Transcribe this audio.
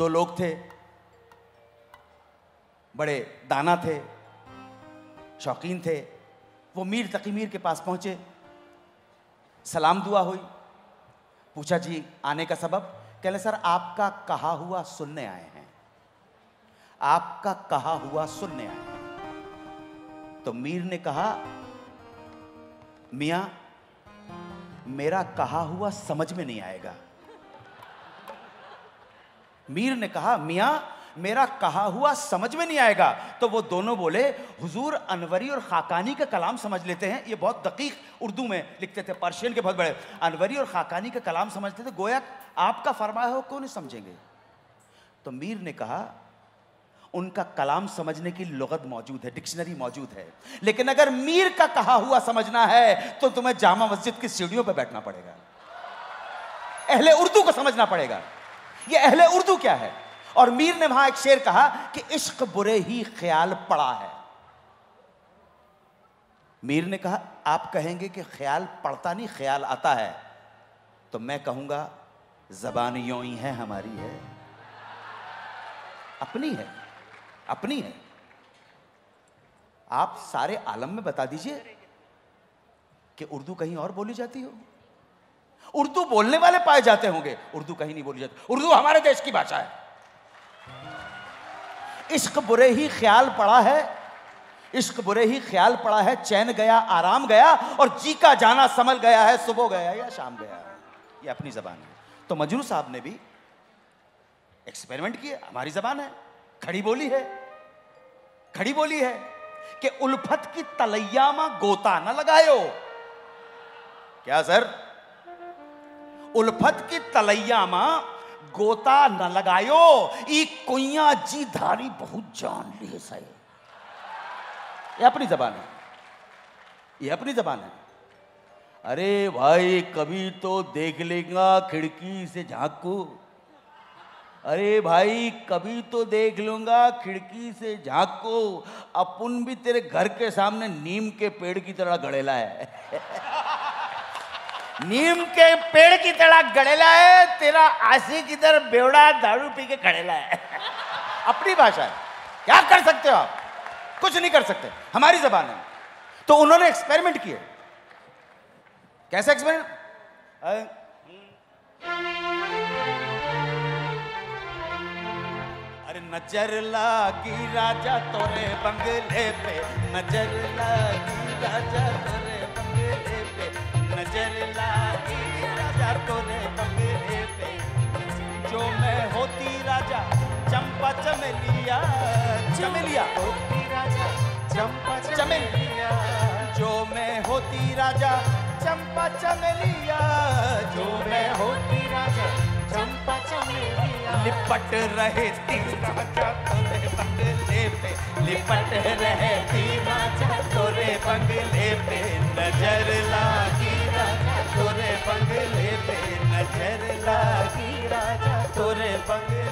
دو لوگ تھے، بڑے دانا تھے، شوقین تھے، وہ میر تقی میر کے پاس پہنچے۔ سلام دعا ہوئی۔ پوچھا جی آنے کا سبب؟ کہنے سر، آپ کا کہا ہوا سننے آئے ہیں۔ آپ کا کہا ہوا سننے آئے ہیں۔ تو میر نے کہا، میاں، میرا کہا ہوا سمجھ میں نہیں آئے گا۔ میر نے کہا، میاں، میرا کہا ہوا سمجھ میں نہیں آئے گا. تو وہ دونوں بولے، حضور انوری اور خاکانی کا کلام سمجھ لیتے ہیں. یہ بہت دقیق اردو میں لکھتے تھے، پرشین کے بہت بڑے۔ انوری اور خاکانی کا کلام سمجھتے تھے، گویا آپ کا فرمایا ہو، کیوں نہیں سمجھیں گے؟ تو میر نے کہا، ان کا کلام سمجھنے کی لغت موجود ہے، ڈکشنری موجود ہے۔ لیکن اگر میر کا کہا ہوا سمجھنا ہے، تو تمہیں جامع مسجد کی سیڑھیوں پہ بیٹھنا پڑے گا۔ اہل اردو کو سمجھنا پڑے گا۔ یہ اہل اردو کیا ہے؟ اور میر نے وہاں ایک شیر کہا کہ عشق برے ہی خیال پڑا ہے۔ میر نے کہا، آپ کہیں گے کہ خیال پڑتا نہیں، خیال آتا ہے۔ تو میں کہوں گا، زبان یوں ہی ہے ہماری ہے۔ اپنی ہے اپنی ہے۔ آپ سارے عالم میں بتا دیجیے کہ اردو کہیں اور بولی جاتی ہو۔ اردو بولنے والے پائے جاتے ہوں گے۔ اردو کہیں نہیں بولی جاتی۔ اردو ہمارے دیش کی بھاشا ہے۔ عشق برے ہی خیال پڑا ہے۔ عشق برے ہی خیال پڑا ہے۔ چین گیا، آرام گیا اور جی کا جانا سمل گیا ہے۔ صبح گیا یا شام گیا۔ یہ اپنی زبان ہے۔ تو مجنو صاحب نے بھی ایکسپیریمنٹ کیا ہماری زبان ہے۔ کھڑی بولی ہے۔ کھڑی بولی ہے کہ الفت کی تلیامہ گوتا نہ لگائے کیا سر؟ الفت کی تلیامہ گوتا نہ لگایو ای کوئیاں جی دھاری بہت جان لیے سائے۔ یہ اپنی زبان ہے۔ یہ اپنی زبان ہے۔ ارے بھائی، کبھی تو دیکھ لیں گا کھڑکی سے جھانکو۔ ارے بھائی، کبھی تو دیکھ لوں گا کھڑکی سے جھانکو۔ اپن بھی تیرے گھر کے سامنے نیم کے پیڑ کی طرح گڑیلا ہے۔ نیم کے پیڑ کی طرح گڑیلا ہے تیرا آسی کی طرح بیوڑا دارو پی کے گڑیلا ہے اپنی بھاشا ہے کیا کر سکتے ہو آپ کچھ نہیں کر سکتے ہماری زبان ہے تو انہوں نے ایکسپیریمنٹ کیے کیسے ایکسپیریمنٹ ارے نظر لاگی راجا تورے بنگلے پہ نظر لاگی چمپا چمیلیا جو میں ہوتی راجا چمپا چمیلیا جو میں ہوتی راجا چمپا چمیلیا لپٹ رہے تھی راجا تورے بنگلے پہ لپٹ رہے تھی راجا تورے بنگلے پہ نظر لاگی راجا تورے بنگلے پہ نظر لاگی راجا تورے بنگلے